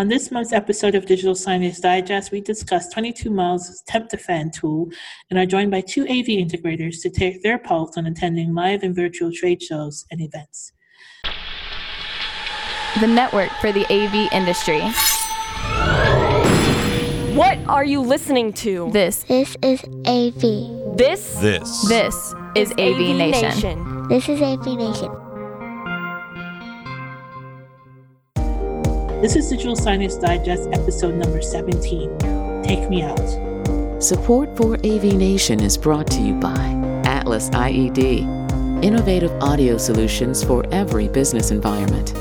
On this month's episode of Digital Signage Digest, we discuss 22 Miles' Temp Defend tool and are joined by two AV integrators to take their pulse on attending live and virtual trade shows and events. The network for the AV industry. What are you listening to? This This is AV. This This. this is AV, Nation. This is AV Nation. This is Digital Signage Digest episode number 17. Take me out. Support for AV Nation is brought to you by Atlas IED, innovative audio solutions for every business environment.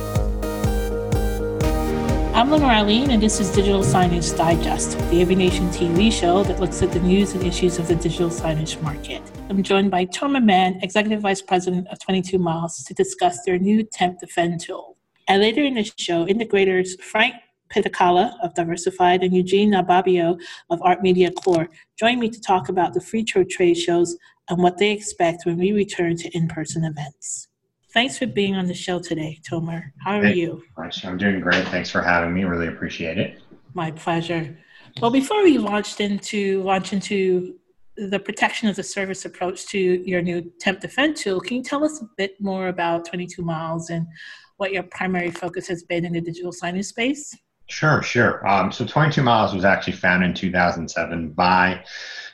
I'm Lenore Arlene, and this is Digital Signage Digest, the AV Nation TV show that looks at the news and issues of the digital signage market. I'm joined by Tomer Mann, Executive Vice President of 22 Miles, to discuss their new Temp Defend tool. And later in the show, integrators Frank Padikkala of Diversified and Eugene Ababio of Art Media Corp join me to talk about the free trade trade shows and what they expect when we return to in-person events. Thanks for being on the show today, Tomer. How are Hey. you? I'm doing great. Thanks for having me. Really appreciate it. My pleasure. Well, before we launched into launch into the protection as a service approach to your new temp defend tool, can you tell us a bit more about 22 Miles and what your primary focus has been in the digital signage space? Sure, sure. Um, so 22 Miles was actually founded in 2007 by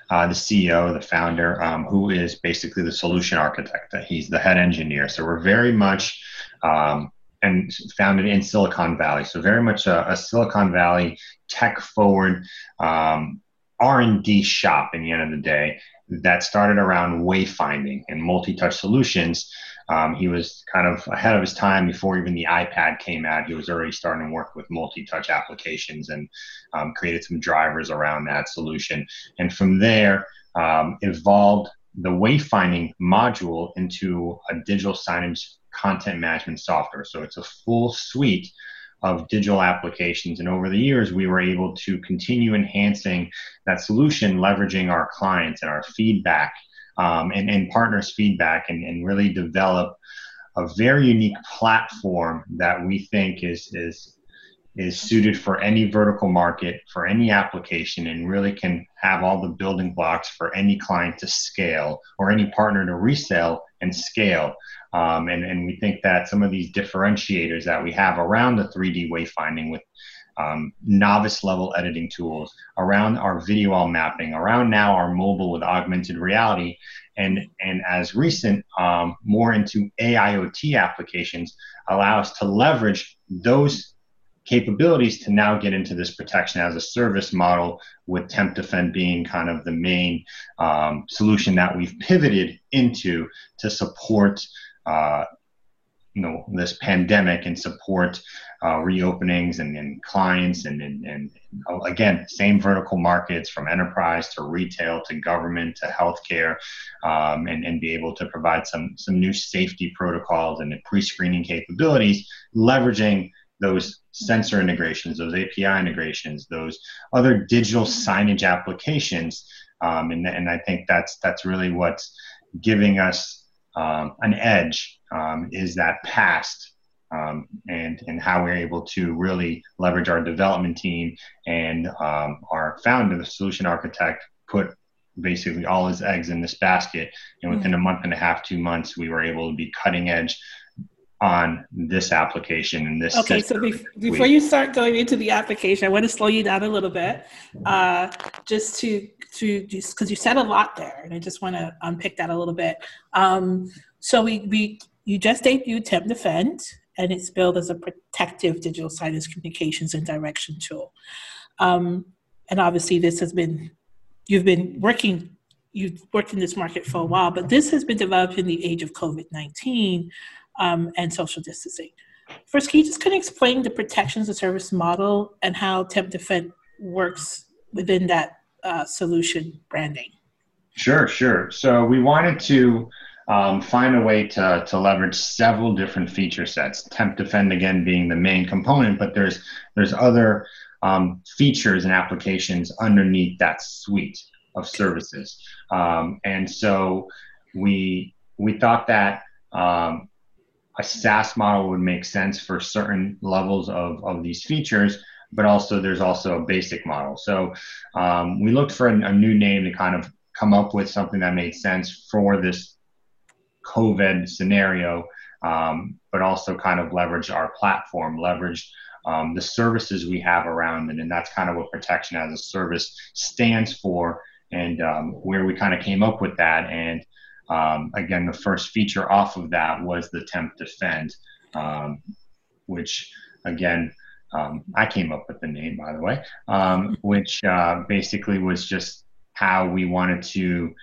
uh, the CEO, the founder, um, who is basically the solution architect. He's the head engineer. So we're very much um, and founded in Silicon Valley. So very much a, a Silicon Valley tech forward um, R&D shop. In the end of the day, that started around wayfinding and multi-touch solutions. Um, he was kind of ahead of his time before even the iPad came out. He was already starting to work with multi-touch applications and um, created some drivers around that solution. And from there, um, evolved the wayfinding module into a digital signage content management software. So it's a full suite of digital applications. And over the years, we were able to continue enhancing that solution, leveraging our clients and our feedback um, and, and partners' feedback, and, and really develop a very unique platform that we think is is is suited for any vertical market, for any application, and really can have all the building blocks for any client to scale or any partner to resell and scale. Um, and, and we think that some of these differentiators that we have around the 3D wayfinding with um, novice level editing tools, around our video wall mapping, around now our mobile with augmented reality, and, and as recent, um, more into AIoT applications, allow us to leverage those capabilities to now get into this protection as a service model with temp defend being kind of the main um, solution that we've pivoted into to support uh, you know this pandemic and support uh, reopenings and, and clients and, and, and again same vertical markets from enterprise to retail to government to healthcare um, and, and be able to provide some some new safety protocols and pre-screening capabilities leveraging those sensor integrations, those API integrations, those other digital signage applications, um, and, and I think that's that's really what's giving us um, an edge um, is that past um, and and how we're able to really leverage our development team and um, our founder, the solution architect, put basically all his eggs in this basket, and within a month and a half, two months, we were able to be cutting edge on this application and this Okay, so bef- before you start going into the application, I want to slow you down a little bit, uh, just to to just because you said a lot there, and I just want to unpick that a little bit. Um, so we we you just debuted Temp Defend, and it's built as a protective digital signage communications and direction tool. Um, and obviously, this has been you've been working you've worked in this market for a while, but this has been developed in the age of COVID nineteen um, and social distancing. First, can you just kind of explain the protections of service model and how Temp Defend works within that uh, solution branding? Sure, sure. So we wanted to um, find a way to, to leverage several different feature sets. Temp Defend again being the main component, but there's there's other um, features and applications underneath that suite of services. Um, and so we we thought that um, a SaaS model would make sense for certain levels of, of these features, but also there's also a basic model. So um, we looked for a, a, new name to kind of come up with something that made sense for this COVID scenario, um, but also kind of leverage our platform, leverage um, the services we have around it. And that's kind of what protection as a service stands for and um, where we kind of came up with that. And um, again, the first feature off of that was the Temp Defend, um, which again, um, I came up with the name, by the way, um, which uh, basically was just how we wanted to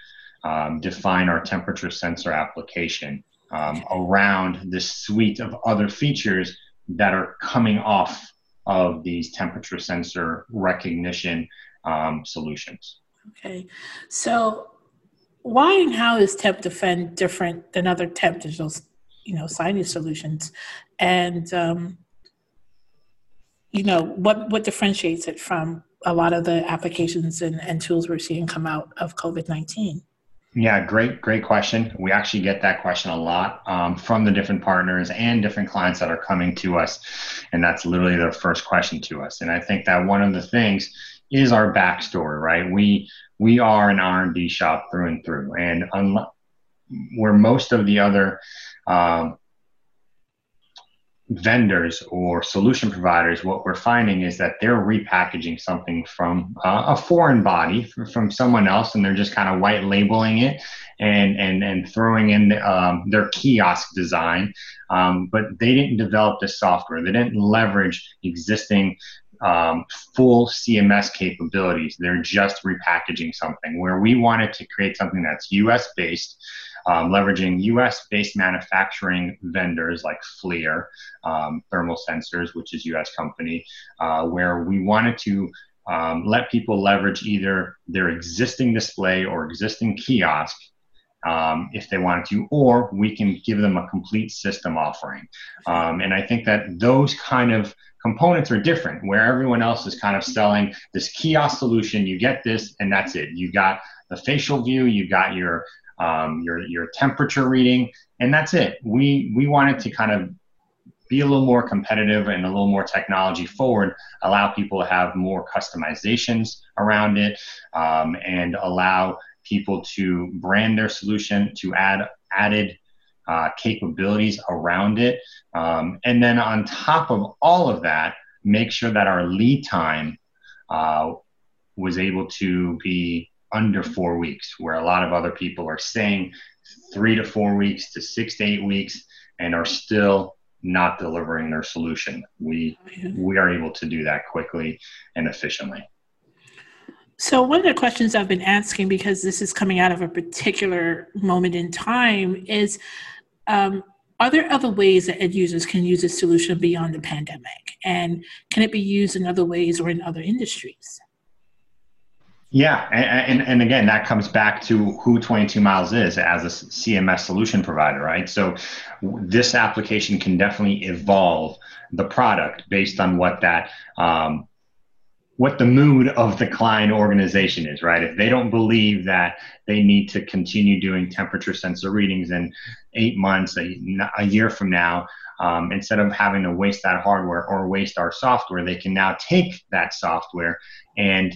um, define our temperature sensor application um, around this suite of other features that are coming off of these temperature sensor recognition solutions. Okay, so why and how is Temp Defend different than other temp digital, you know, signage solutions, and um, you know what what differentiates it from a lot of the applications and, and tools we're seeing come out of COVID nineteen? Yeah, great, great question. We actually get that question a lot um, from the different partners and different clients that are coming to us, and that's literally their first question to us. And I think that one of the things is our backstory, right? We we are an R and D shop through and through, and unlike where most of the other um, vendors or solution providers, what we're finding is that they're repackaging something from uh, a foreign body from someone else, and they're just kind of white labeling it and and and throwing in um, their kiosk design. Um, but they didn't develop the software. They didn't leverage existing um, full CMS capabilities. They're just repackaging something. Where we wanted to create something that's U.S. based um, leveraging US based manufacturing vendors like FLIR, um, Thermal Sensors, which is US company, uh, where we wanted to um, let people leverage either their existing display or existing kiosk um, if they wanted to, or we can give them a complete system offering. Um, and I think that those kind of components are different, where everyone else is kind of selling this kiosk solution. You get this, and that's it. You got the facial view, you got your um, your your temperature reading, and that's it. We we wanted to kind of be a little more competitive and a little more technology forward, allow people to have more customizations around it, um, and allow people to brand their solution to add added uh, capabilities around it. Um, and then on top of all of that, make sure that our lead time uh, was able to be under four weeks, where a lot of other people are saying three to four weeks to six to eight weeks and are still not delivering their solution. We we are able to do that quickly and efficiently. So one of the questions I've been asking, because this is coming out of a particular moment in time, is um, are there other ways that end users can use this solution beyond the pandemic? And can it be used in other ways or in other industries? Yeah, and, and, and, again, that comes back to who 22 Miles is as a CMS solution provider, right? So this application can definitely evolve the product based on what that um, what the mood of the client organization is, right? If they don't believe that they need to continue doing temperature sensor readings in eight months, a, a year from now, um, instead of having to waste that hardware or waste our software, they can now take that software and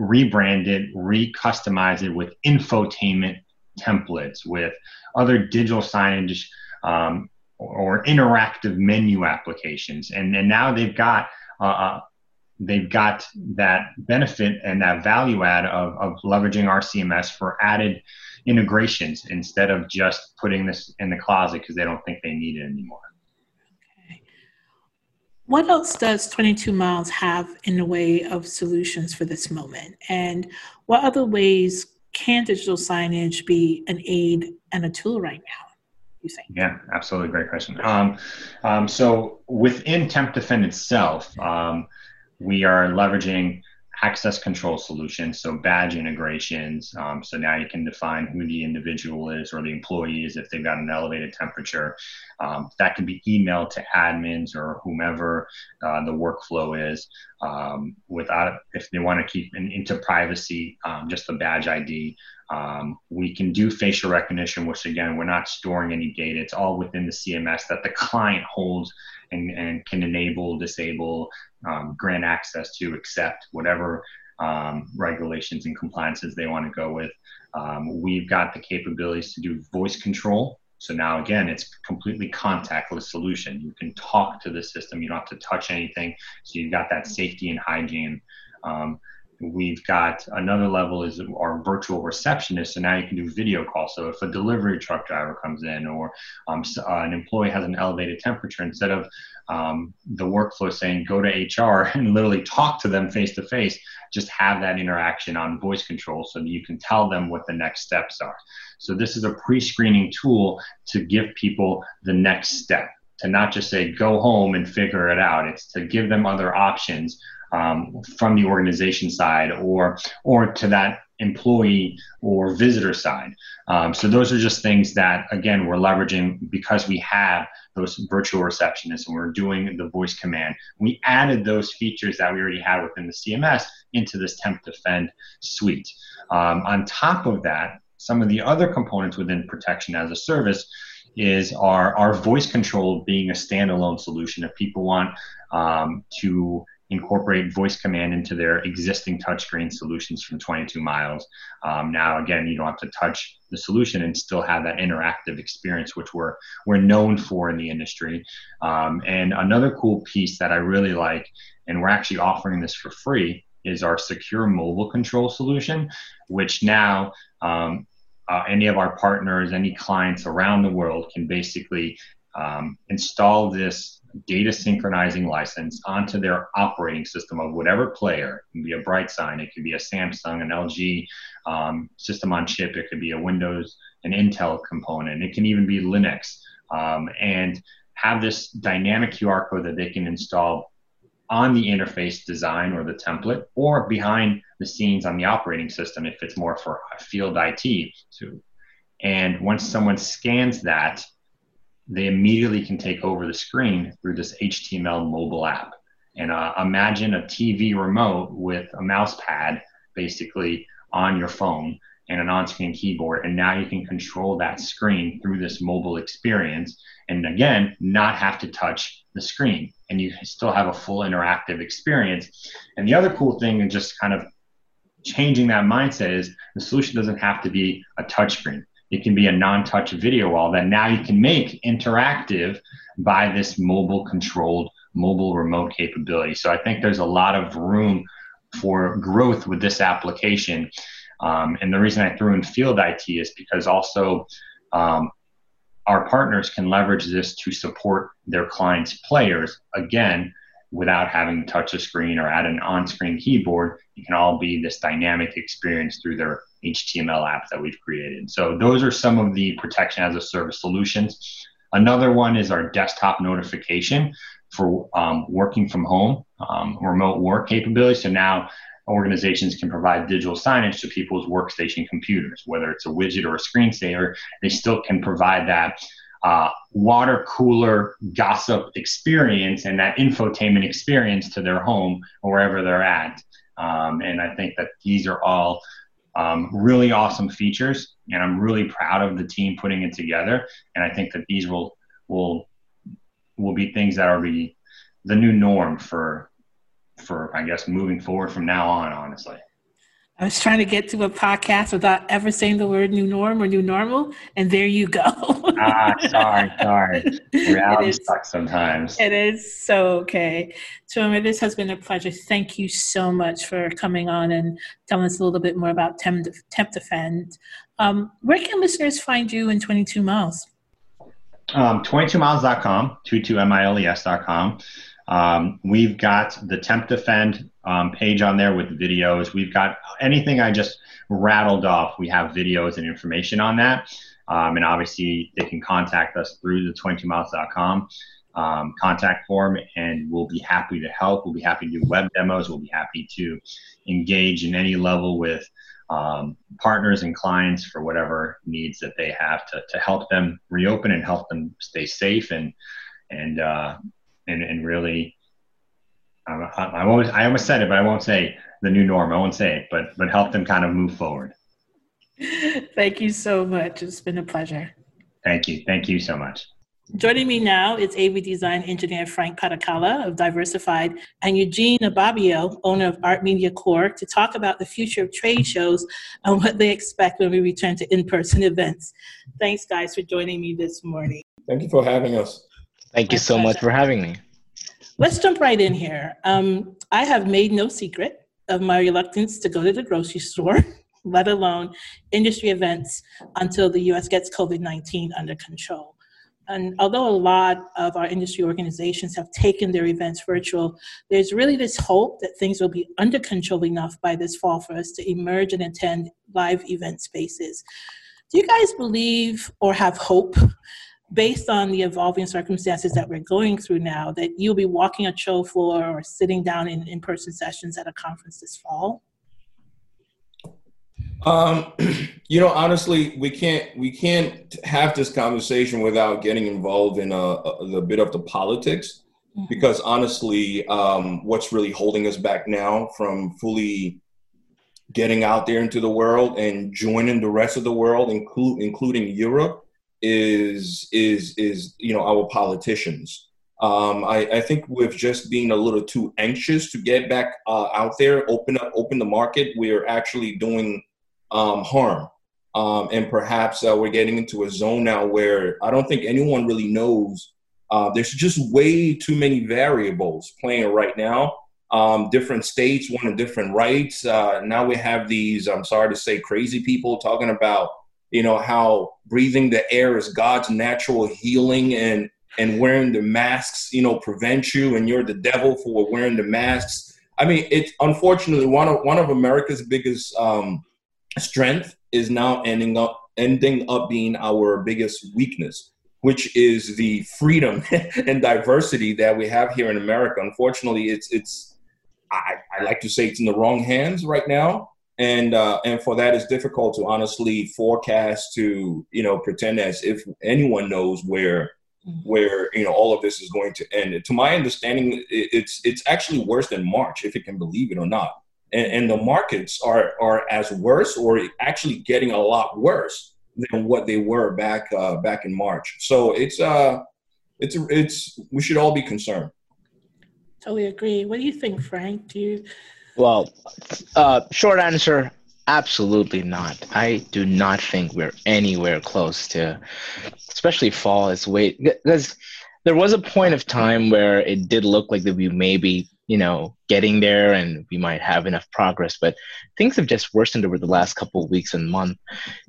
rebrand it, re-customize it with infotainment templates, with other digital signage um, or, interactive menu applications, and and now they've got. Uh, they've got that benefit and that value add of, of leveraging our CMS for added integrations instead of just putting this in the closet because they don't think they need it anymore. Okay. What else does 22 Miles have in the way of solutions for this moment? And what other ways can digital signage be an aid and a tool right now? You think? Yeah, absolutely. Great question. Um, um, so within Temp Defend itself, um, we are leveraging access control solutions, so badge integrations. Um, so now you can define who the individual is or the employee is if they've got an elevated temperature. Um, that can be emailed to admins or whomever uh, the workflow is. Um, without, if they want to keep an, into privacy, um, just the badge ID Um, we can do facial recognition, which again, we're not storing any data. It's all within the CMS that the client holds and, and can enable, disable, um, grant access to, accept whatever um, regulations and compliances they want to go with. Um, we've got the capabilities to do voice control. So now again, it's completely contactless solution. You can talk to the system. You don't have to touch anything. So you've got that safety and hygiene. Um, We've got another level is our virtual receptionist. So now you can do video calls. So if a delivery truck driver comes in or um, uh, an employee has an elevated temperature, instead of um, the workflow saying go to HR and literally talk to them face to face, just have that interaction on voice control so that you can tell them what the next steps are. So this is a pre-screening tool to give people the next step to not just say go home and figure it out. It's to give them other options um, from the organization side or or to that employee or visitor side. Um, so those are just things that again we're leveraging because we have those virtual receptionists and we're doing the voice command. We added those features that we already had within the CMS into this temp defend suite. Um, on top of that, some of the other components within protection as a service is our, our voice control being a standalone solution. If people want um, to incorporate voice command into their existing touchscreen solutions from 22 miles. Um, now, again, you don't have to touch the solution and still have that interactive experience, which we're we're known for in the industry. Um, and another cool piece that I really like, and we're actually offering this for free, is our secure mobile control solution, which now um, uh, any of our partners, any clients around the world can basically um, install this data synchronizing license onto their operating system of whatever player. It can be a Bright Sign, it could be a Samsung, an LG um, system on chip, it could be a Windows, an Intel component, it can even be Linux, um, and have this dynamic QR code that they can install on the interface design or the template or behind the scenes on the operating system if it's more for field IT. Too. and once someone scans that, they immediately can take over the screen through this HTML mobile app. And uh, imagine a TV remote with a mouse pad basically on your phone and an on screen keyboard. And now you can control that screen through this mobile experience. And again, not have to touch the screen. And you still have a full interactive experience. And the other cool thing, and just kind of changing that mindset, is the solution doesn't have to be a touchscreen. It can be a non-touch video wall that now you can make interactive by this mobile controlled mobile remote capability. So I think there's a lot of room for growth with this application. Um, and the reason I threw in field IT is because also um, our partners can leverage this to support their clients' players. Again, without having to touch a screen or add an on-screen keyboard, it can all be this dynamic experience through their HTML app that we've created. So those are some of the protection as a service solutions. Another one is our desktop notification for um, working from home, um, remote work capability. So now organizations can provide digital signage to people's workstation computers, whether it's a widget or a screensaver, they still can provide that uh, water cooler gossip experience and that infotainment experience to their home or wherever they're at. Um, and I think that these are all um, really awesome features, and I'm really proud of the team putting it together. And I think that these will will will be things that are be the new norm for for I guess moving forward from now on. Honestly. I was trying to get to a podcast without ever saying the word new norm or new normal, and there you go. ah, sorry, sorry. Reality sucks sometimes. It is so okay. Tomer, this has been a pleasure. Thank you so much for coming on and telling us a little bit more about Temp, Temp Defend. Um, where can listeners find you in 22 Miles? Um, 22miles.com, 22miles.com. Um, we've got the Temp Defend um, page on there with videos. We've got anything I just rattled off. We have videos and information on that. Um, and obviously, they can contact us through the 22miles.com um, contact form, and we'll be happy to help. We'll be happy to do web demos. We'll be happy to engage in any level with um, partners and clients for whatever needs that they have to, to help them reopen and help them stay safe and and uh, and, and really I, I, always, I almost said it, but I won't say the new norm. I won't say it, but but help them kind of move forward. Thank you so much. It's been a pleasure. Thank you. Thank you so much. Joining me now is AV design engineer Frank Padikkala of Diversified and Eugene Ababio, owner of Art Media Corp, to talk about the future of trade shows and what they expect when we return to in person events. Thanks, guys, for joining me this morning. Thank you for having us. Thank you so much for having me. Let's jump right in here. Um, I have made no secret of my reluctance to go to the grocery store, let alone industry events, until the US gets COVID 19 under control. And although a lot of our industry organizations have taken their events virtual, there's really this hope that things will be under control enough by this fall for us to emerge and attend live event spaces. Do you guys believe or have hope based on the evolving circumstances that we're going through now that you'll be walking a show floor or sitting down in in-person sessions at a conference this fall? Um, you know, honestly, we can't we can't have this conversation without getting involved in a, a, a bit of the politics, mm-hmm. because honestly, um, what's really holding us back now from fully getting out there into the world and joining the rest of the world, include including Europe, is is is you know our politicians. Um, I, I, think with just being a little too anxious to get back uh, out there, open up, open the market, we're actually doing um, harm. Um, and perhaps uh, we're getting into a zone now where I don't think anyone really knows. Uh, there's just way too many variables playing right now. Um, different states wanting different rights. Uh, now we have these, I'm sorry to say, crazy people talking about, you know, how breathing the air is God's natural healing and and wearing the masks, you know, prevent you, and you're the devil for wearing the masks. I mean, it's unfortunately one of one of America's biggest um, strength is now ending up ending up being our biggest weakness which is the freedom and diversity that we have here in america unfortunately it's it's i, I like to say it's in the wrong hands right now and uh, and for that it's difficult to honestly forecast to you know pretend as if anyone knows where mm-hmm. where you know all of this is going to end to my understanding it's it's actually worse than march if you can believe it or not and, and the markets are are as worse or actually getting a lot worse than what they were back uh, back in March. So it's uh it's it's we should all be concerned. Totally agree. What do you think, Frank? Do you? Well, uh, short answer: absolutely not. I do not think we're anywhere close to, especially fall is way because there was a point of time where it did look like that we maybe you know getting there and we might have enough progress but things have just worsened over the last couple of weeks and month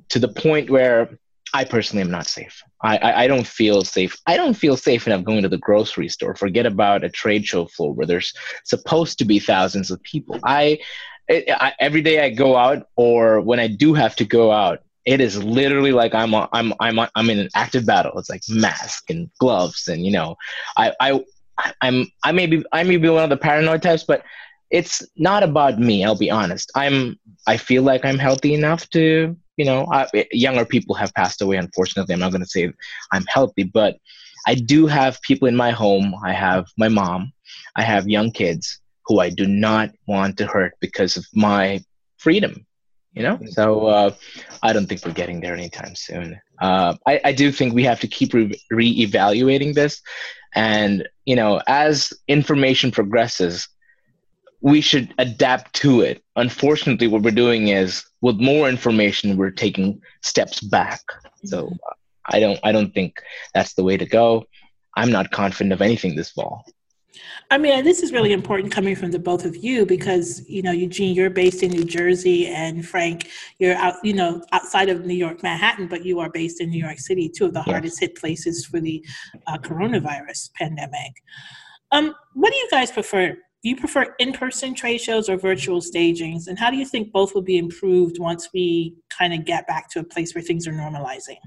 to the point where i personally am not safe I, I, I don't feel safe i don't feel safe enough going to the grocery store forget about a trade show floor where there's supposed to be thousands of people i, I every day i go out or when i do have to go out it is literally like I'm a, I'm I'm a, I'm in an active battle. It's like mask and gloves and you know, I I I'm I may be I may be one of the paranoid types, but it's not about me. I'll be honest. I'm I feel like I'm healthy enough to you know I, younger people have passed away. Unfortunately, I'm not going to say I'm healthy, but I do have people in my home. I have my mom. I have young kids who I do not want to hurt because of my freedom. You know, so uh, I don't think we're getting there anytime soon. Uh, I, I do think we have to keep re- re-evaluating this and, you know, as information progresses, we should adapt to it. Unfortunately, what we're doing is with more information, we're taking steps back. So I don't, I don't think that's the way to go. I'm not confident of anything this fall. I mean, this is really important coming from the both of you because you know, Eugene, you're based in New Jersey, and Frank, you're out, you know, outside of New York, Manhattan, but you are based in New York City, two of the yes. hardest hit places for the uh, coronavirus pandemic. Um, what do you guys prefer? Do you prefer in-person trade shows or virtual stagings? And how do you think both will be improved once we kind of get back to a place where things are normalizing?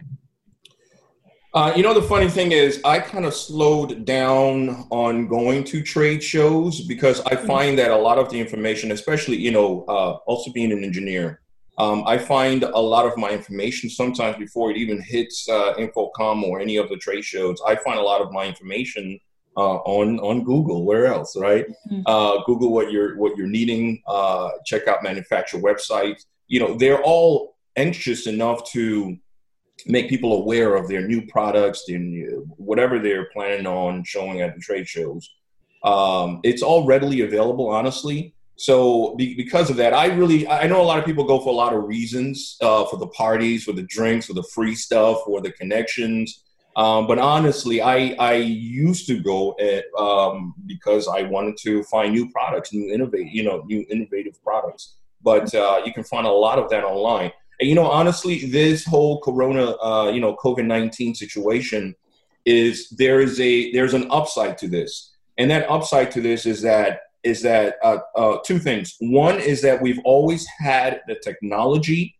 Uh, you know, the funny thing is, I kind of slowed down on going to trade shows because I mm-hmm. find that a lot of the information, especially, you know, uh, also being an engineer, um, I find a lot of my information sometimes before it even hits uh, InfoComm or any of the trade shows. I find a lot of my information uh, on on Google. Where else, right? Mm-hmm. Uh, Google what you're what you're needing. Uh, check out manufacturer websites. You know, they're all anxious enough to make people aware of their new products and whatever they're planning on showing at the trade shows. Um, it's all readily available, honestly. So be, because of that, I really I know a lot of people go for a lot of reasons uh, for the parties, for the drinks, for the free stuff, for the connections. Um, but honestly, I I used to go at um, because I wanted to find new products, new innovate, you know, new innovative products. But uh, you can find a lot of that online. And you know, honestly, this whole Corona, uh, you know, COVID nineteen situation is there is a there's an upside to this, and that upside to this is that is that uh, uh, two things. One is that we've always had the technology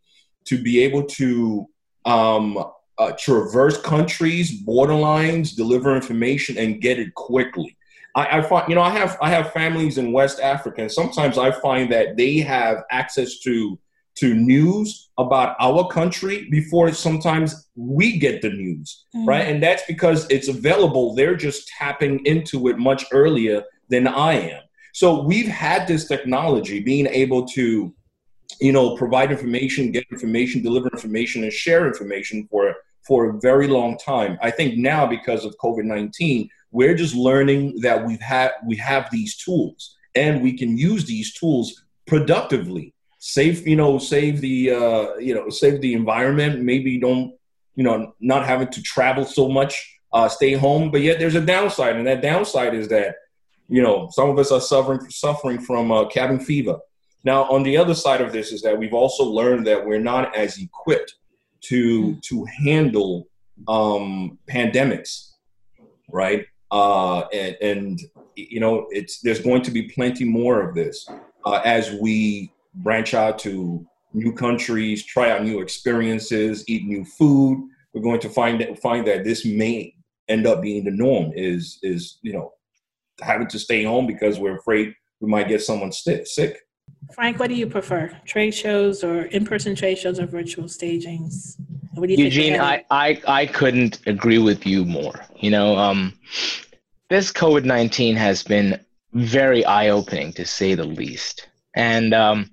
to be able to um, uh, traverse countries, borderlines, deliver information, and get it quickly. I, I, find, you know, I have I have families in West Africa, and sometimes I find that they have access to to news about our country before sometimes we get the news, mm-hmm. right? And that's because it's available. They're just tapping into it much earlier than I am. So we've had this technology being able to, you know, provide information, get information, deliver information, and share information for for a very long time. I think now because of COVID nineteen, we're just learning that we've had we have these tools and we can use these tools productively. Save, you know, save the uh, you know, save the environment. Maybe don't, you know, not having to travel so much, uh, stay home. But yet there's a downside, and that downside is that you know, some of us are suffering suffering from uh, cabin fever. Now, on the other side of this is that we've also learned that we're not as equipped to mm. to handle um, pandemics, right? Uh, and, and you know, it's there's going to be plenty more of this uh, as we branch out to new countries, try out new experiences, eat new food. We're going to find that, find that this may end up being the norm. Is is you know having to stay home because we're afraid we might get someone sick. Frank, what do you prefer? Trade shows or in-person trade shows or virtual stagings? Eugene, I, I, I couldn't agree with you more. You know, um, this COVID 19 has been very eye opening to say the least. And um,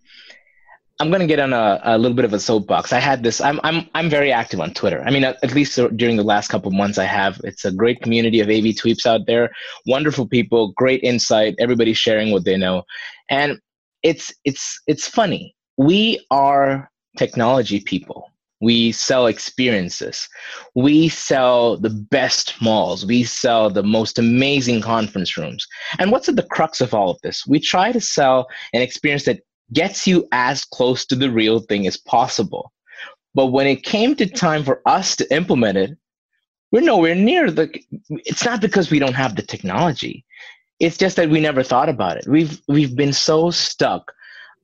I'm going to get on a, a little bit of a soapbox. I had this. I'm I'm I'm very active on Twitter. I mean, at, at least during the last couple of months, I have. It's a great community of AV tweeps out there. Wonderful people, great insight. Everybody's sharing what they know, and it's it's it's funny. We are technology people. We sell experiences. We sell the best malls. We sell the most amazing conference rooms. And what's at the crux of all of this? We try to sell an experience that gets you as close to the real thing as possible. But when it came to time for us to implement it, we're nowhere near the it's not because we don't have the technology. It's just that we never thought about it. We've we've been so stuck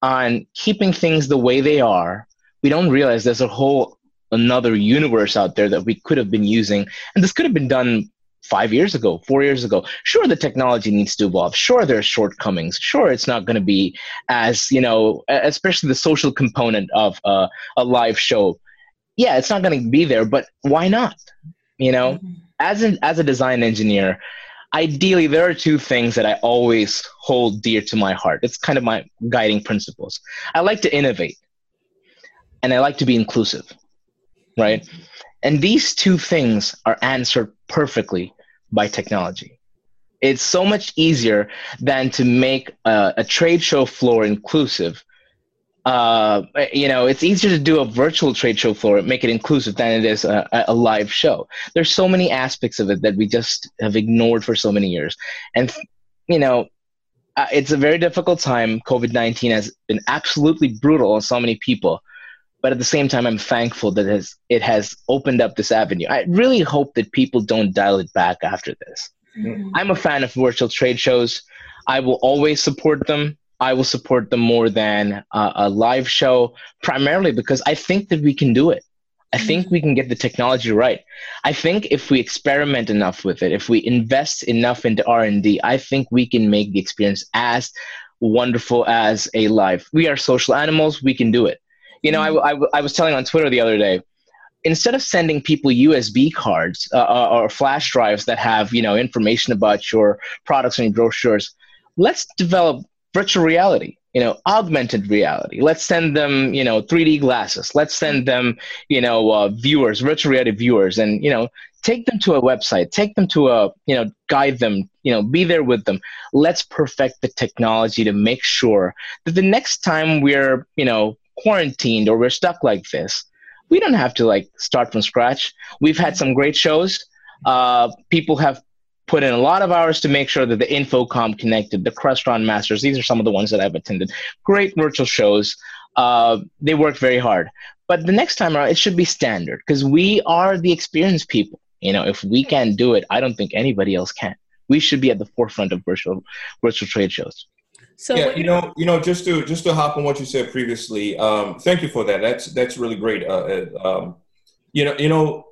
on keeping things the way they are. We don't realize there's a whole another universe out there that we could have been using and this could have been done five years ago, four years ago. Sure, the technology needs to evolve. Sure, there's shortcomings. Sure, it's not going to be as, you know, especially the social component of uh, a live show. Yeah, it's not going to be there, but why not? You know, mm-hmm. as, an, as a design engineer, ideally, there are two things that I always hold dear to my heart. It's kind of my guiding principles. I like to innovate and I like to be inclusive, right? And these two things are answered perfectly by technology. It's so much easier than to make a, a trade show floor inclusive. Uh, you know, it's easier to do a virtual trade show floor, make it inclusive than it is a, a live show. There's so many aspects of it that we just have ignored for so many years. And, you know, uh, it's a very difficult time. COVID 19 has been absolutely brutal on so many people but at the same time i'm thankful that it has, it has opened up this avenue i really hope that people don't dial it back after this mm-hmm. i'm a fan of virtual trade shows i will always support them i will support them more than uh, a live show primarily because i think that we can do it. I mm-hmm. think we can get the technology right. I think if we experiment enough with it if we invest enough into r&d i think we can make the experience as wonderful as a live. We are social animals. We can do it. You know, I, I, I was telling on Twitter the other day, instead of sending people USB cards uh, uh, or flash drives that have you know information about your products and your brochures, let's develop virtual reality. you know augmented reality. Let's send them you know 3d glasses. Let's send them you know uh, viewers virtual reality viewers and you know take them to a website. Take them to a you know guide them you know be there with them. Let's perfect the technology to make sure that the next time we're you know quarantined or we're stuck like this we don't have to like start from scratch. We've had some great shows. Uh, people have put in a lot of hours to make sure that the InfoComm connected the Crestron masters these are some of the ones that i've attended great virtual shows uh, they work very hard but the next time around it should be standard because we are the experienced people you know, if we can do it, I don't think anybody else can. We should be at the forefront of virtual virtual trade shows. So yeah, you know, you know, just to just to hop on what you said previously. Um, thank you for that. That's that's really great. Uh, uh um, you know, you know,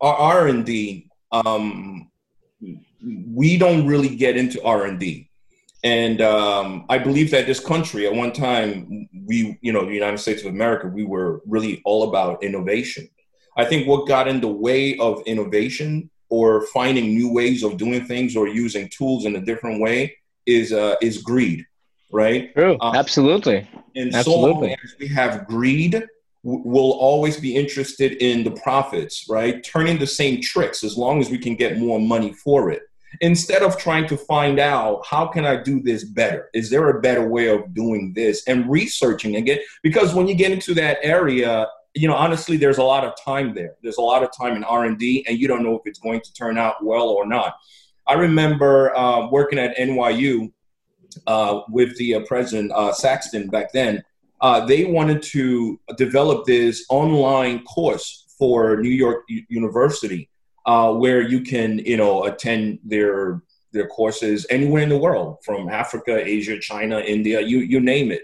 our R and D. Um, we don't really get into R and D, and um, I believe that this country at one time we, you know, the United States of America, we were really all about innovation I think what got in the way of innovation or finding new ways of doing things or using tools in a different way is uh, is greed, right? True, um, absolutely. And absolutely. so long as we have greed, we'll always be interested in the profits, right? Turning the same tricks as long as we can get more money for it. Instead of trying to find out how can I do this better? Is there a better way of doing this? And researching again, because when you get into that area, you know honestly there's a lot of time there there's a lot of time in r&d and you don't know if it's going to turn out well or not i remember uh, working at nyu uh, with the uh, president uh, Sexton back then uh, they wanted to develop this online course for new york U- university uh, where you can you know attend their their courses anywhere in the world from africa asia china india you you name it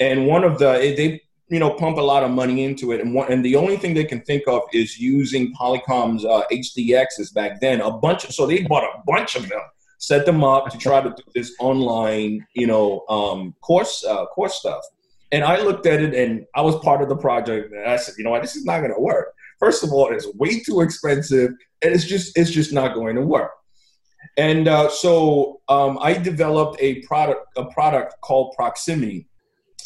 and one of the they you know, pump a lot of money into it. And one, and the only thing they can think of is using Polycom's uh, HDXs back then. A bunch, of, so they bought a bunch of them, set them up to try to do this online, you know, um, course uh, course stuff. And I looked at it, and I was part of the project, and I said, you know what, this is not to work. First of all, it's way too expensive, and it's just it's just not going to work. And uh, so um, I developed a product a product called Proximity.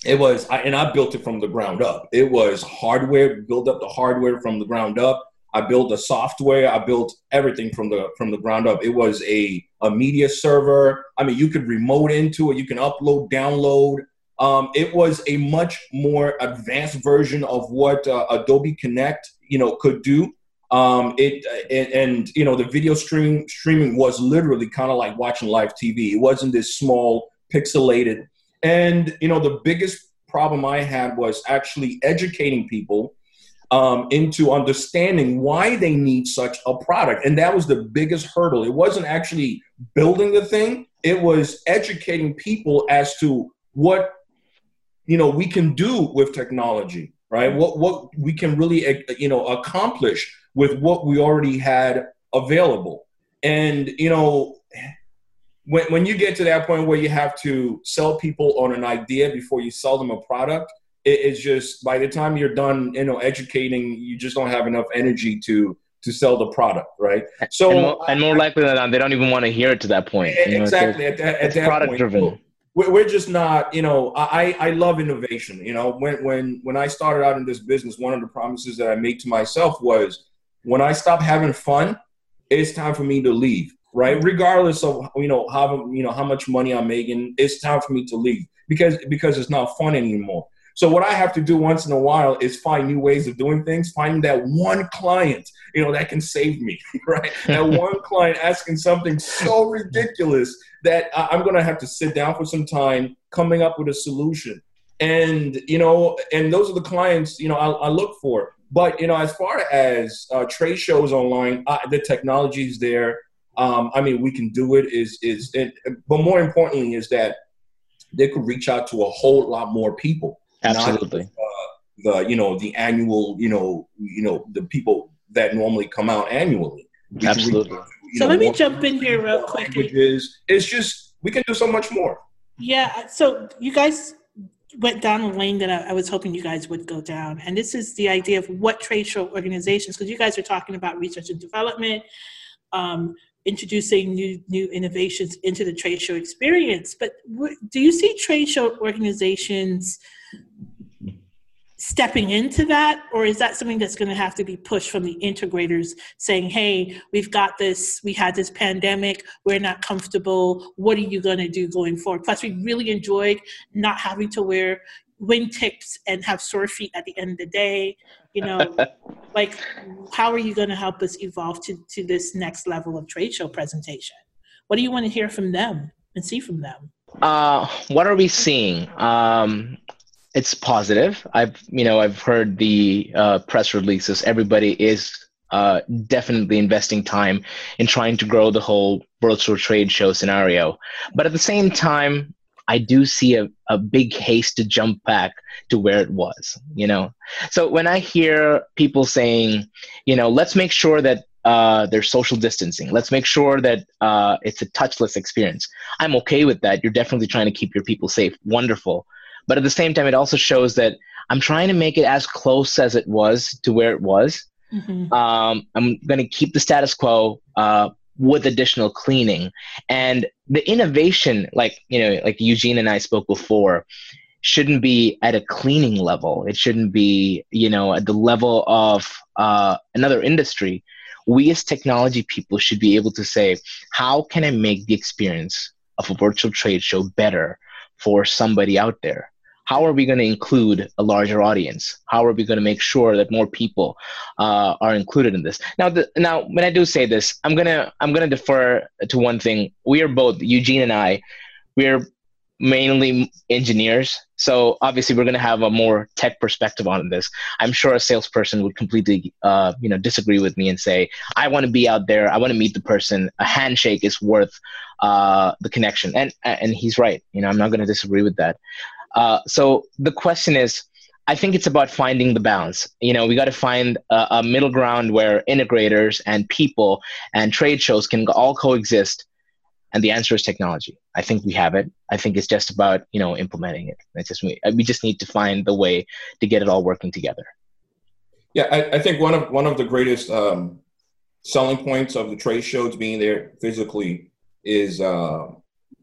It was I, and i built it from the ground up. It was hardware build up the hardware from the ground up. I built the software. I built everything from the from the ground up. It was a a media server. I mean you could remote into it. You can upload download um, it was a much more advanced version of what uh, adobe connect you know could do. Um, it and, and you know the video streaming streaming was literally kind of like watching live tv it wasn't this small pixelated. And you know, the biggest problem I had was actually educating people um, into understanding why they need such a product, and that was the biggest hurdle. It wasn't actually building the thing; it was educating people as to what you know we can do with technology, right? What what we can really eh, you know accomplish with what we already had available, and you know when, when you get to that point where you have to sell people on an idea before you sell them a product, it, it's just by the time you're done, you know, educating, you just don't have enough energy to to sell the product, right? So and more, and more likely than not, they don't even want to hear it to that point. You know, exactly at that, at that product point, driven. We're just not, you know. I I love innovation. You know, when when when I started out in this business, one of the promises that I made to myself was, when I stop having fun, it's time for me to leave right? Regardless of you know how you know how much money I'm making, it's time for me to leave because because it's not fun anymore. So what I have to do once in a while is find new ways of doing things, finding that one client, you know, that can save me, right? that one client asking something so ridiculous that I'm going to have to sit down for some time, coming up with a solution. And you know, and those are the clients you know I, I look for. But you know, as far as uh, trade shows online, uh, the technology is there um, I mean, we can do it. Is is it, but more importantly is that they could reach out to a whole lot more people. Absolutely. Not, uh, the you know the annual you know you know the people that normally come out annually. We Absolutely. so know, let me jump in here real quick. Languages. It's just we can do so much more. Yeah. So you guys went down a lane that I, I, was hoping you guys would go down. And this is the idea of what trade show organizations, because you guys are talking about research and development, um, introducing new new innovations into the trade show experience. But do you see trade show organizations stepping into that or is that something that's going to have to be pushed from the integrators saying hey we've got this we had this pandemic we're not comfortable what are you going to do going forward? Plus we really enjoyed not having to wear wingtips and have sore feet at the end of the day you know? Like how are you going to help us evolve to, to this next level of trade show presentation? What do you want to hear from them and see from them? Uh, what are we seeing? Um, it's positive. I've you know I've heard the uh, press releases. Everybody is uh, definitely investing time in trying to grow the whole virtual trade show scenario. But at the same time, I do see a, a big haste to jump back to where it was. You know, so when I hear people saying, you know, let's make sure that uh, there's social distancing. Let's make sure that uh, it's a touchless experience. I'm okay with that. You're definitely trying to keep your people safe. Wonderful. But at the same time, it also shows that I'm trying to make it as close as it was to where it was. Mm-hmm. Um, I'm going to keep the status quo uh, with additional cleaning. And the innovation, like you know, like Eugene and I spoke before, shouldn't be at a cleaning level. It shouldn't be, you know, at the level of uh, another industry. We as technology people should be able to say, how can I make the experience of a virtual trade show better for somebody out there? How are we going to include a larger audience? How are we going to make sure that more people uh, are included in this? Now, the, now, when I do say this, I'm gonna I'm gonna defer to one thing. We are both Eugene and I. We're mainly engineers, so obviously we're to have a more tech perspective on this. I'm sure a salesperson would completely, uh, you know, disagree with me and say, "I want to be out there. I want to meet the person. A handshake is worth uh, the connection," and and he's right. You know, I'm not to disagree with that. Uh, so the question is, I think it's about finding the balance. You know, we got to find a, a, middle ground where integrators and people and trade shows can all coexist. And the answer is technology. I think we have it. I think it's just about you know implementing it. It's just we, we just need to find the way to get it all working together. Yeah, I, I think one of one of the greatest um, selling points of the trade shows being there physically is uh,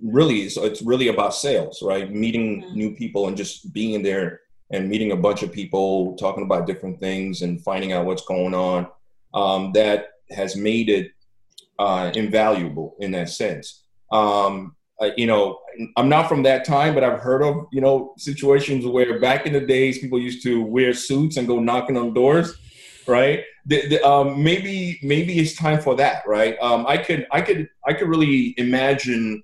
really it's, it's really about sales right? Meeting mm-hmm. new people and just being in there and meeting a bunch of people talking about different things and finding out what's going on um, that has made it uh, invaluable in that sense. Um, uh, you know i'm not from that time but i've heard of you know situations where back in the days people used to wear suits and go knocking on doors right? The, the, um, maybe maybe it's time for that right? Um, i could i could i could really imagine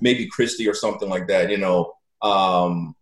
maybe Christie or something like that, you know, um,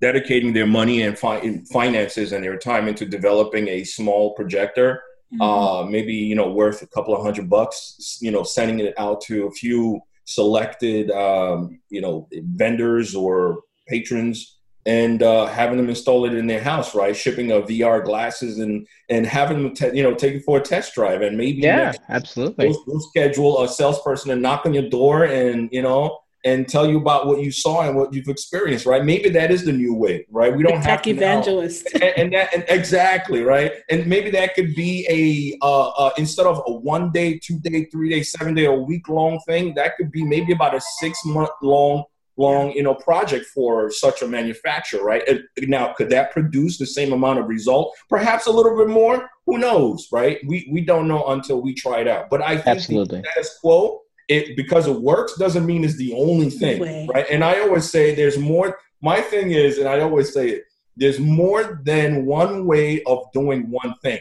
dedicating their money and fi- finances and their time into developing a small projector, mm-hmm. uh, maybe, you know, worth a couple of hundred bucks, you know, sending it out to a few selected, um, you know, vendors or patrons and uh, having them install it in their house, right? Shipping a VR glasses and and having them, te- you know, take it for a test drive, and maybe yeah, absolutely. We'll, we'll, schedule a salesperson to knock on your door and you know and tell you about what you saw and what you've experienced, right? Maybe that is the new way, right? We don't the have tech evangelist, and, and, that and exactly right, and maybe that could be a uh, uh, instead of a one day, two day, three day, seven day, or week long thing, that could be maybe about a six month long long you know project for such a manufacturer right? Now could that produce the same amount of result? Perhaps a little bit more? Who knows right? We we don't know until we try it out. But i think Absolutely. the status quo it because it works doesn't mean it's the only thing right? And i always say there's more my thing is and i always say it there's more than one way of doing one thing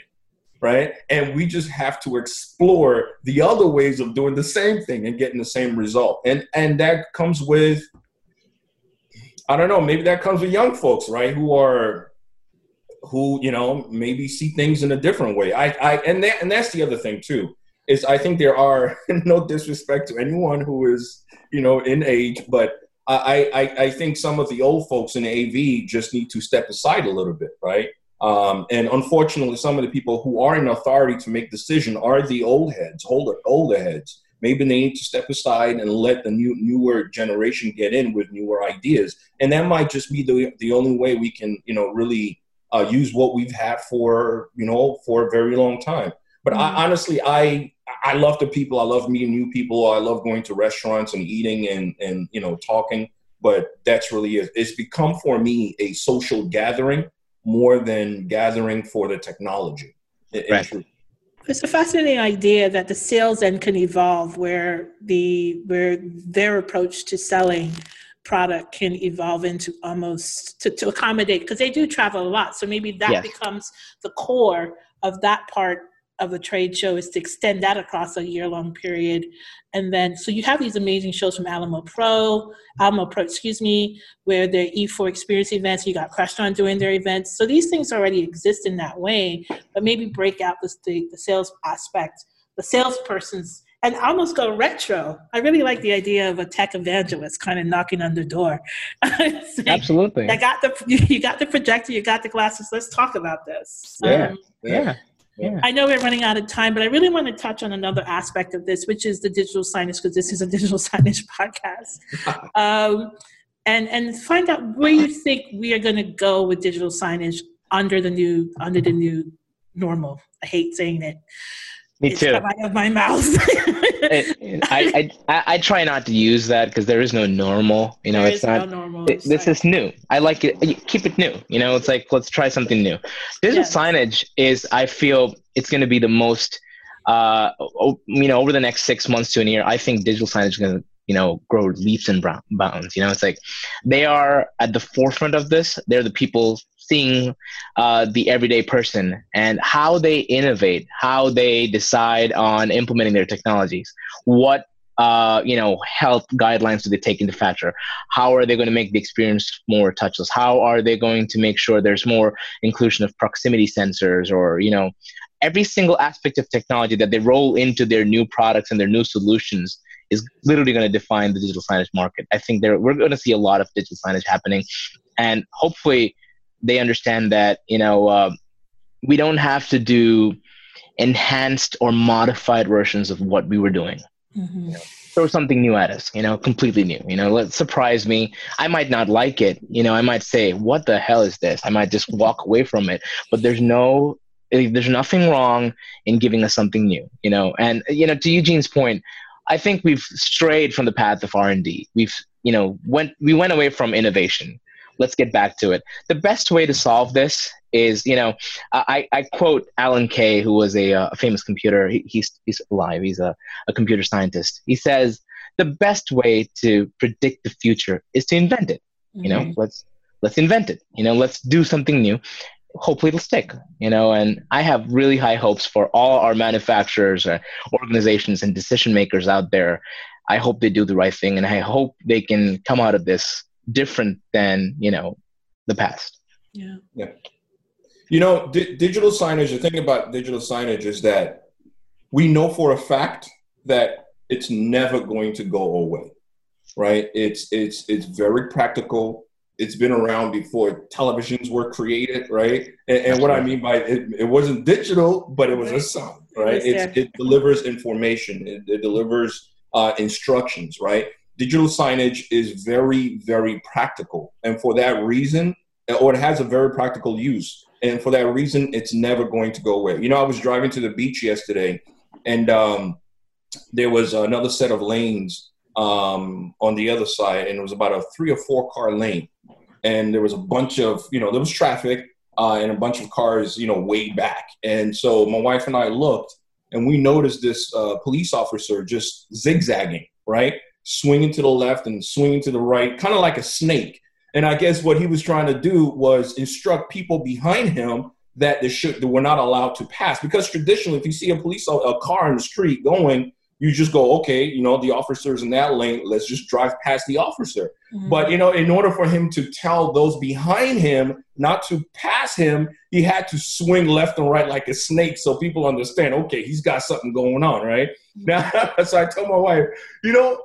right? And we just have to explore the other ways of doing the same thing and getting the same result. And and that comes with I don't know, maybe that comes with young folks, right? Who are who, you know, maybe see things in a different way. I I and that and that's the other thing too. Is I think there are no disrespect to anyone who is, you know, in age, but I, I, I think some of the old folks in AV just need to step aside a little bit, right? Um, and unfortunately, some of the people who are in authority to make decision are the old heads, older older heads, maybe they need to step aside and let the new newer generation get in with newer ideas and that might just be the, the only way we can you know really uh, use what we've had for you know for a very long time But mm-hmm. I honestly, I I love the people. I love meeting new people. I love going to restaurants and eating and and you know talking. But that's really it. It's become for me a social gathering more than gathering for the technology. Right. It's a fascinating idea that the sales end can evolve, where the where their approach to selling product can evolve into almost to, to accommodate because they do travel a lot. So maybe that yes. becomes the core of that part of the trade show is to extend that across a year long period. And then, so you have these amazing shows from Alamo Pro, Almo Pro, excuse me, where they're E4 experience events. You got Crestron doing their events. So these things already exist in that way, but maybe break out the, the, the sales aspect, the salesperson's and almost go retro. I really like the idea of a tech evangelist kind of knocking on the door. saying, Absolutely. I got the you got the projector, you got the glasses. Let's talk about this. Yeah. Um, yeah. Yeah. I know we're running out of time, but I really want to touch on another aspect of this, which is the digital signage, because this is a digital signage podcast. um, and and find out where you think we are going to go with digital signage under the new under the new normal. I hate saying it. Me too. Out of my mouth. I, I, I try not to use that because there is no normal. You know, there it's not. No normal. It, this is new. I like it. Keep it new. You know, it's like let's try something new. Digital yes. signage is. I feel it's going to be the most. Uh, you know, over the next six months to a year, I think digital signage is going to you know grow leaps and bounds. You know, it's like they are at the forefront of this. They're the people uh, the everyday person and how they innovate, how they decide on implementing their technologies, what uh, you know health guidelines do they take into factor? How are they going to make the experience more touchless? How are they going to make sure there's more inclusion of proximity sensors or you know every single aspect of technology that they roll into their new products and their new solutions is literally going to define the digital signage market. I think there we're going to see a lot of digital signage happening, and hopefully they understand that you know uh, we don't have to do enhanced or modified versions of what we were doing. Mm-hmm. You know, throw something new at us, you know, completely new. You know, let surprise me. I might not like it. You know, I might say, "What the hell is this?" I might just walk away from it. But there's no, eh, there's nothing wrong in giving us something new. You know, and you know, to Eugene's point, I think we've strayed from the path of R and D. We've, you know, went we went away from innovation let's get back to it. The best way to solve this is, you know, I, I quote Alan Kay, who was a, uh, a famous computer. He, he's, he's alive. He's a, a computer scientist. He says the best way to predict the future is to invent it. Mm-hmm. You know, mm-hmm. let's let's invent it. You know, let's do something new. Hopefully it'll stick. You know, and I have really high hopes for all our manufacturers, or organizations, and decision makers out there. I hope they do the right thing, and I hope they can come out of this different than you know the past. Yeah. Yeah. You know, di- digital signage. The thing about digital signage is that we know for a fact that it's never going to go away, right? It's it's it's very practical. It's been around before televisions were created, right? And, and what I mean by it, it wasn't digital, but it was a sound, right? It, it delivers information. It, it delivers uh, instructions, right? Digital signage is very, very practical. And for that reason, or it has a very practical use. And for that reason, it's never going to go away. You know, I was driving to the beach yesterday and um, there was another set of lanes um, on the other side, and it was about a three or four car lane. And there was a bunch of, you know, there was traffic uh, and a bunch of cars, you know, way back. And so my wife and I looked and we noticed this uh, police officer just zigzagging, right? Swinging to the left and swinging to the right, kind of like a snake. And I guess what he was trying to do was instruct people behind him that they should they were not allowed to pass. Because traditionally, if you see a police a car in the street going, you just go, okay, you know, the officer's in that lane. Let's just drive past the officer. Mm-hmm. But you know, in order for him to tell those behind him not to pass him, he had to swing left and right like a snake, so people understand. Okay, he's got something going on, right? Mm-hmm. Now, so I tell my wife, you know,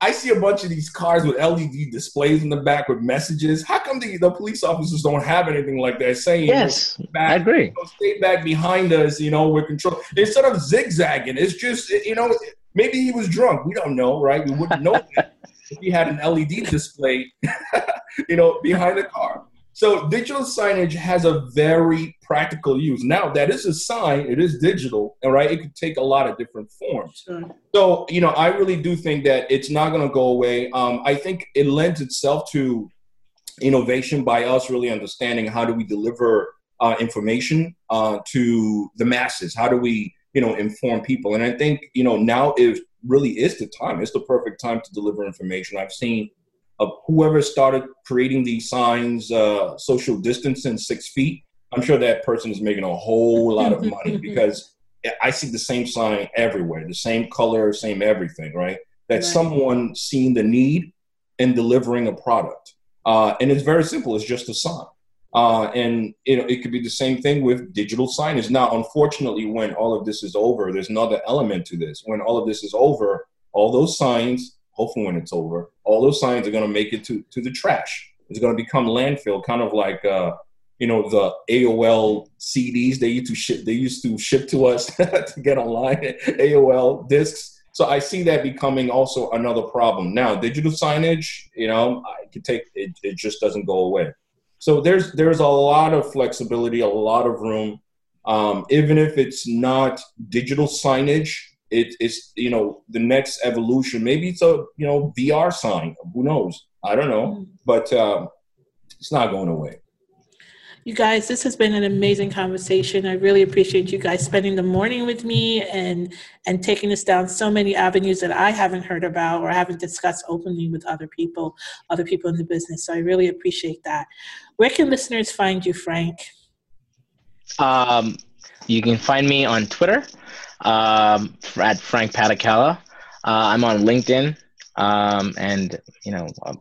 I see a bunch of these cars with LED displays in the back with messages. How come the, the police officers don't have anything like that saying, yes, back, I agree. You know, stay back behind us, you know, we're control. Instead of zigzagging, it's just, you know, maybe he was drunk. We don't know, right? We wouldn't know if he had an LED display, you know, behind the car. So digital signage has a very practical use. Now that is a sign, it is digital, all right. It could take a lot of different forms. Sure. So you know, I really do think that it's not going to go away. Um, I think it lends itself to innovation by us really understanding how do we deliver uh, information uh, to the masses. How do we you know inform people? And I think you know now it really is the time. It's the perfect time to deliver information. I've seen of whoever started creating these signs, uh, social distancing six feet, I'm sure that person is making a whole lot of money because I see the same sign everywhere, the same color, same everything, right? That Right. someone seeing the need and delivering a product. Uh, and it's very simple, it's just a sign. Uh, and you know, it could be the same thing with digital signage. Now, unfortunately, when all of this is over, there's another element to this. When all of this is over, all those signs, hopefully when it's over, all those signs are going to make it to, to the trash. It's going to become landfill, kind of like uh, you know the AOL CDs they used to ship. They used to ship to us to get online. AOL discs. So I see that becoming also another problem. Now, digital signage, you know, I could take it. It just doesn't go away. So there's there's a lot of flexibility, a lot of room. Um, even if it's not digital signage, it is you know the next evolution. Maybe it's a you know VR sign. Who knows? I don't know, but um, it's not going away. You guys, this has been an amazing conversation. I really appreciate you guys spending the morning with me and and taking us down so many avenues that I haven't heard about or haven't discussed openly with other people, other people in the business. So I really appreciate that. Where can listeners find you, Frank? Um, you can find me on Twitter um, at Frank Padikkala. Uh, I'm on LinkedIn, um, and you know, um,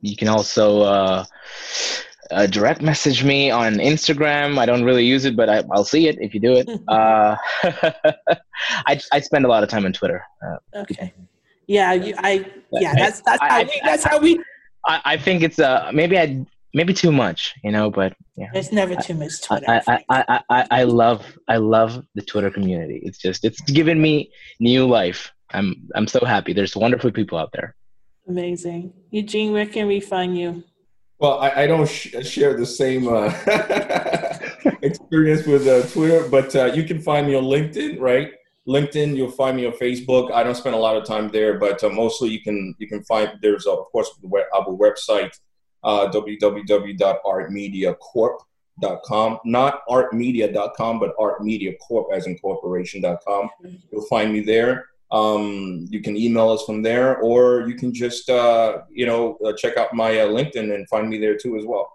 you can also uh, uh, direct message me on Instagram. I don't really use it, but I, I'll see it if you do it. Uh, I I spend a lot of time on Twitter. Uh, Okay. Yeah, you, I yeah, that's that's I- how I- we that's how we I, I think it's uh maybe I maybe too much, you know, but yeah. there's never too much Twitter. I, I, I, I, I love I love the Twitter community. It's just it's given me new life. I'm I'm so happy. There's wonderful people out there. Amazing. Eugene, where can we find you? Well, I, I don't sh- share the same uh, experience with uh, Twitter, but uh, you can find me on LinkedIn, right? LinkedIn, you'll find me on Facebook. I don't spend a lot of time there, but uh, mostly you can you can find there's uh, of course the web, our website uh, www.artmediacorp.com, not artmedia.com, but artmediacorp as in corporation.com. You'll find me there. Um, you can email us from there, or you can just uh, you know uh, check out my uh, LinkedIn and find me there too as well.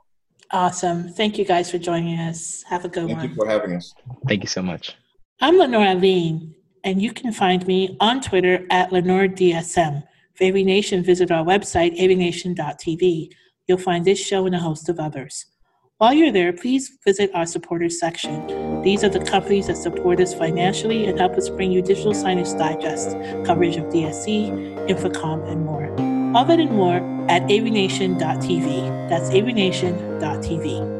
Awesome. Thank you guys for joining us. Have a good Thank one. Thank you for having us. Thank you so much. I'm Lenore Aline, and you can find me on Twitter at LenoreDSM. For AV Nation, visit our website, avnation.tv. You'll find this show and a host of others. While you're there, please visit our supporters section. These are the companies that support us financially and help us bring you Digital Signage Digest, coverage of DSE, InfoComm, and more. All that and more at avnation.tv. That's avnation.tv.